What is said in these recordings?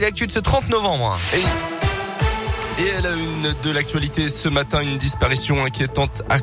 L'actu de ce 30 novembre. Et, et elle a une de l'actualité ce matin, une disparition inquiétante à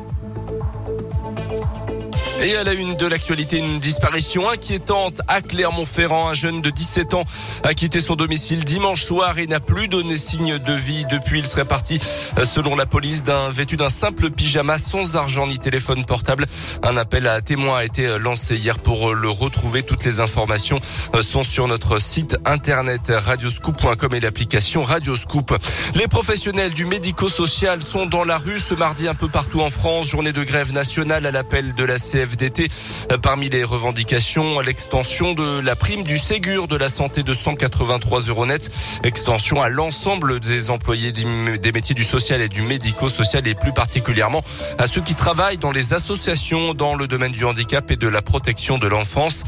et à la une de l'actualité, une disparition inquiétante à Clermont-Ferrand. Un jeune de 17 ans a quitté son domicile dimanche soir et n'a plus donné signe de vie depuis. Il serait parti, selon la police, d'un vêtu d'un simple pyjama sans argent ni téléphone portable. Un appel à témoins a été lancé hier pour le retrouver. Toutes les informations sont sur notre site internet radioscoop.com et l'application Radioscoop. Les professionnels du médico-social sont dans la rue ce mardi un peu partout en France. Journée de grève nationale à l'appel de la CF Parmi les revendications, l'extension de la prime du Ségur de la santé de 183 euros net, extension à l'ensemble des employés des métiers du social et du médico-social et plus particulièrement à ceux qui travaillent dans les associations dans le domaine du handicap et de la protection de l'enfance.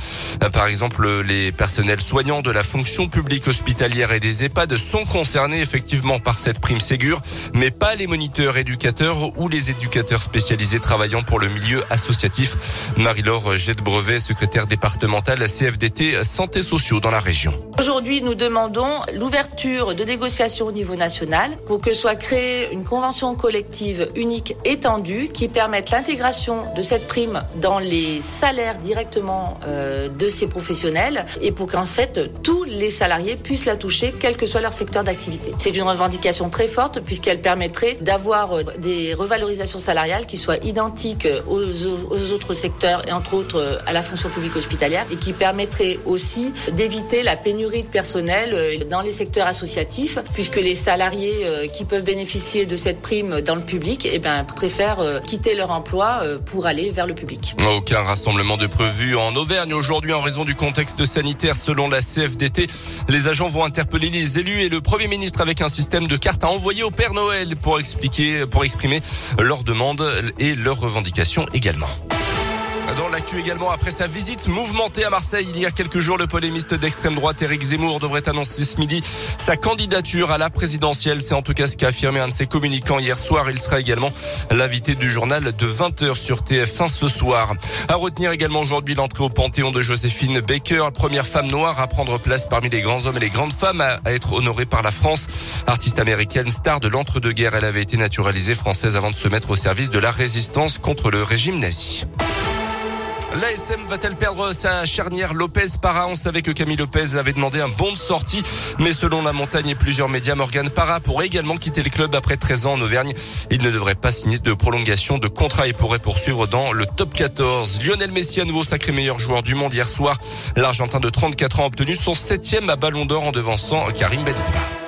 Par exemple, les personnels soignants de la fonction publique hospitalière et des EHPAD sont concernés effectivement par cette prime Ségur, mais pas les moniteurs éducateurs ou les éducateurs spécialisés travaillant pour le milieu associatif. Marie-Laure Jette-Brevet, secrétaire départementale CFDT Santé Sociaux dans la région. Aujourd'hui, nous demandons l'ouverture de négociations au niveau national pour que soit créée une convention collective unique étendue qui permette l'intégration de cette prime dans les salaires directement euh, de ces professionnels et pour qu'en fait tous les salariés puissent la toucher, quel que soit leur secteur d'activité. C'est une revendication très forte puisqu'elle permettrait d'avoir euh, des revalorisations salariales qui soient identiques aux autres secteurs et entre autres euh, à la fonction publique hospitalière et qui permettrait aussi d'éviter la pénurie de personnel euh, dans les secteurs associatifs puisque les salariés euh, qui peuvent bénéficier de cette prime dans le public eh ben, préfèrent quitter leur emploi pour aller vers le public. Aucun rassemblement de prévu en Auvergne aujourd'hui en raison du contexte sanitaire selon la CFDT. Les agents vont interpeller les élus et le Premier ministre avec un système de cartes à envoyer au Père Noël pour expliquer, pour exprimer leurs demandes et leurs revendications également. Dans l'actu également, après sa visite mouvementée à Marseille il y a quelques jours, le polémiste d'extrême droite Éric Zemmour devrait annoncer ce midi sa candidature à la présidentielle. C'est en tout cas ce qu'a affirmé un de ses communicants hier soir. Il sera également l'invité du journal de 20h sur TF1 ce soir. À retenir également aujourd'hui l'entrée au Panthéon de Joséphine Baker, première femme noire à prendre place parmi les grands hommes et les grandes femmes à être honorée par la France. Artiste américaine, star de l'entre-deux-guerres, elle avait été naturalisée française avant de se mettre au service de la résistance contre le régime nazi. L'ASM va-t-elle perdre sa charnière Lopez Para On savait que Camille Lopez avait demandé un bon de sortie, mais selon la montagne et plusieurs médias, Morgan Para pourrait également quitter le club après 13 ans en Auvergne. Il ne devrait pas signer de prolongation de contrat et pourrait poursuivre dans le top 14. Lionel Messi, à nouveau sacré meilleur joueur du monde hier soir. L'Argentin de 34 ans a obtenu son septième à Ballon d'Or en devançant Karim Benzema.